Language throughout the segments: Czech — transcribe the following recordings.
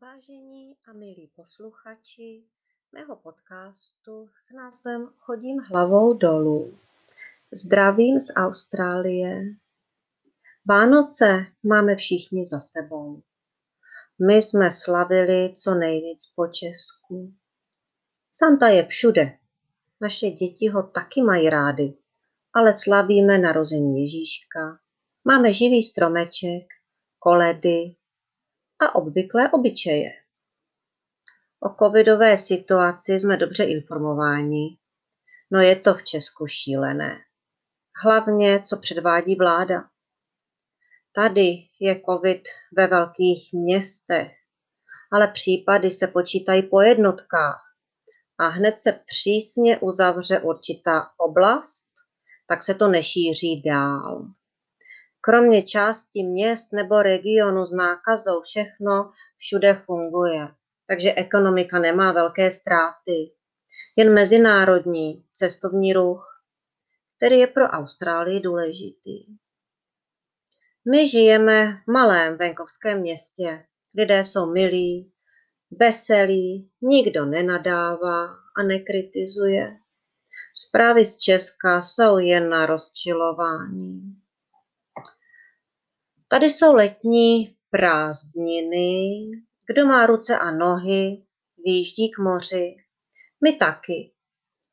Vážení a milí posluchači mého podcastu s názvem Chodím hlavou dolů. Zdravím z Austrálie. Vánoce máme všichni za sebou. My jsme slavili co nejvíc po Česku. Santa je všude. Naše děti ho taky mají rády, ale slavíme narození Ježíška. Máme živý stromeček, koledy, a obvyklé obyčeje. O covidové situaci jsme dobře informováni, no je to v Česku šílené. Hlavně, co předvádí vláda. Tady je covid ve velkých městech, ale případy se počítají po jednotkách a hned se přísně uzavře určitá oblast, tak se to nešíří dál. Kromě části měst nebo regionu s nákazou všechno všude funguje, takže ekonomika nemá velké ztráty. Jen mezinárodní cestovní ruch, který je pro Austrálii důležitý. My žijeme v malém venkovském městě. Lidé jsou milí, veselí, nikdo nenadává a nekritizuje. Zprávy z Česka jsou jen na rozčilování. Tady jsou letní prázdniny. Kdo má ruce a nohy, výjíždí k moři. My taky.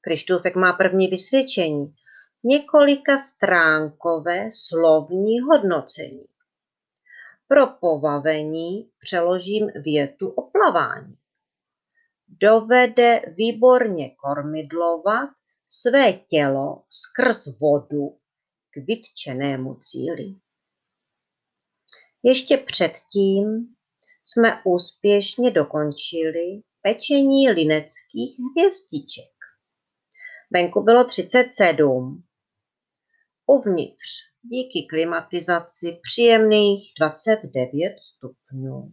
Krištůfek má první vysvědčení. Několika stránkové slovní hodnocení. Pro povavení přeložím větu o plavání. Dovede výborně kormidlovat své tělo skrz vodu k vytčenému cíli. Ještě předtím jsme úspěšně dokončili pečení lineckých hvězdiček. Venku bylo 37. Uvnitř díky klimatizaci příjemných 29 stupňů.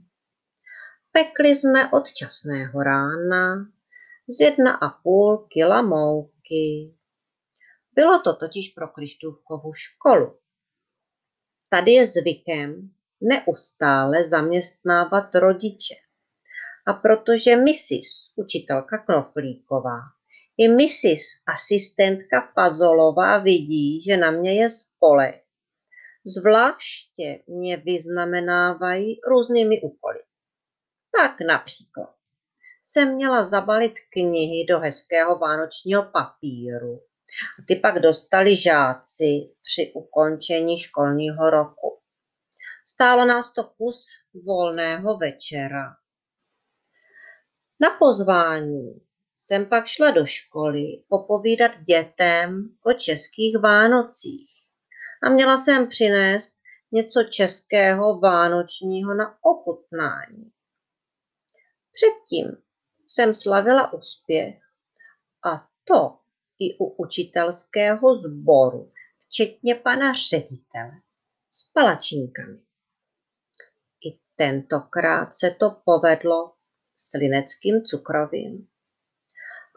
Pekli jsme od časného rána z 1,5 kila mouky. Bylo to totiž pro Krištůvkovu školu. Tady je zvykem, neustále zaměstnávat rodiče. A protože Mrs. učitelka Knoflíková i Mrs. asistentka Fazolová vidí, že na mě je spolek, zvláště mě vyznamenávají různými úkoly. Tak například jsem měla zabalit knihy do hezkého vánočního papíru. A ty pak dostali žáci při ukončení školního roku. Stálo nás to kus volného večera. Na pozvání jsem pak šla do školy popovídat dětem o českých Vánocích a měla jsem přinést něco českého vánočního na ochutnání. Předtím jsem slavila úspěch a to i u učitelského sboru, včetně pana ředitele, s palačinkami. Tentokrát se to povedlo s lineckým cukrovým.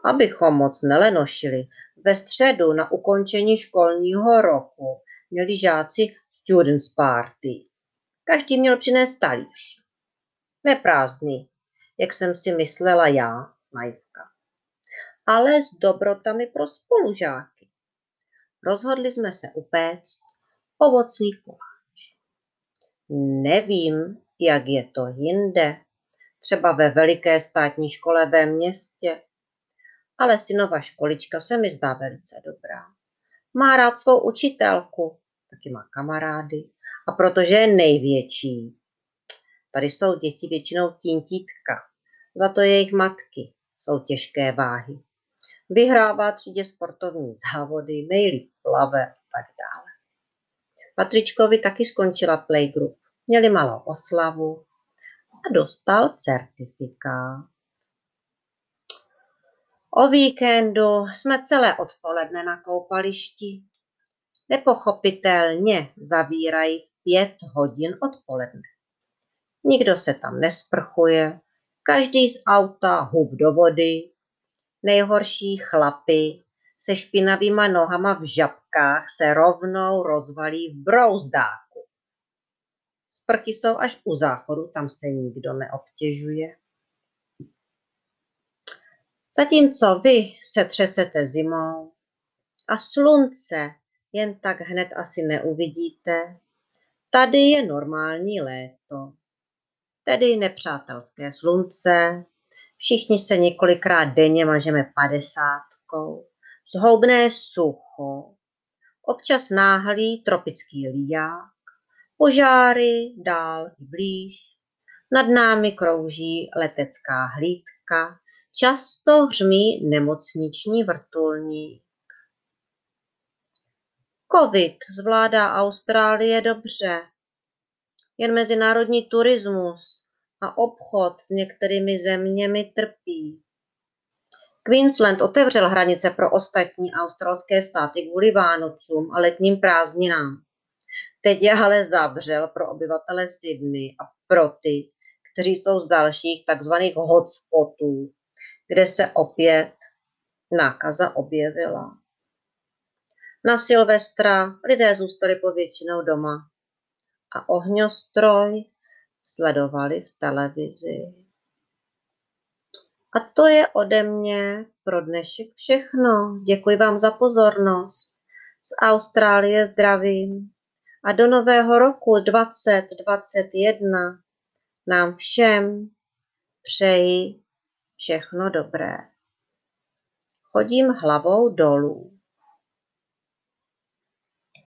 Abychom moc nelenošili, ve středu na ukončení školního roku měli žáci students party. Každý měl přinést talíř. Neprázdný, jak jsem si myslela já, naivka. Ale s dobrotami pro spolužáky. Rozhodli jsme se upéct ovocný koláč. Nevím, jak je to jinde, třeba ve veliké státní škole ve městě. Ale synova školička se mi zdá velice dobrá. Má rád svou učitelku, taky má kamarády a protože je největší. Tady jsou děti většinou tintítka, za to jejich matky jsou těžké váhy. Vyhrává třídě sportovní závody, nejlíp plave a tak dále. Patričkovi taky skončila playgroup měli malou oslavu a dostal certifikát. O víkendu jsme celé odpoledne na koupališti. Nepochopitelně zavírají v pět hodin odpoledne. Nikdo se tam nesprchuje, každý z auta hub do vody. Nejhorší chlapy se špinavýma nohama v žabkách se rovnou rozvalí v brouzdách Sprchy jsou až u záchodu, tam se nikdo neobtěžuje. Zatímco vy se třesete zimou a slunce jen tak hned asi neuvidíte, tady je normální léto, tedy nepřátelské slunce, všichni se několikrát denně mažeme padesátkou, zhoubné sucho, občas náhlý tropický líják, požáry dál i blíž, nad námi krouží letecká hlídka, často hřmí nemocniční vrtulník. Covid zvládá Austrálie dobře. Jen mezinárodní turismus a obchod s některými zeměmi trpí. Queensland otevřel hranice pro ostatní australské státy kvůli Vánocům a letním prázdninám. Teď je ale zavřel pro obyvatele Sydney a pro ty, kteří jsou z dalších takzvaných hotspotů, kde se opět nákaza objevila. Na Silvestra lidé zůstali povětšinou doma a ohňostroj sledovali v televizi. A to je ode mě pro dnešek všechno. Děkuji vám za pozornost. Z Austrálie zdravím a do nového roku 2021 nám všem přeji všechno dobré. Chodím hlavou dolů.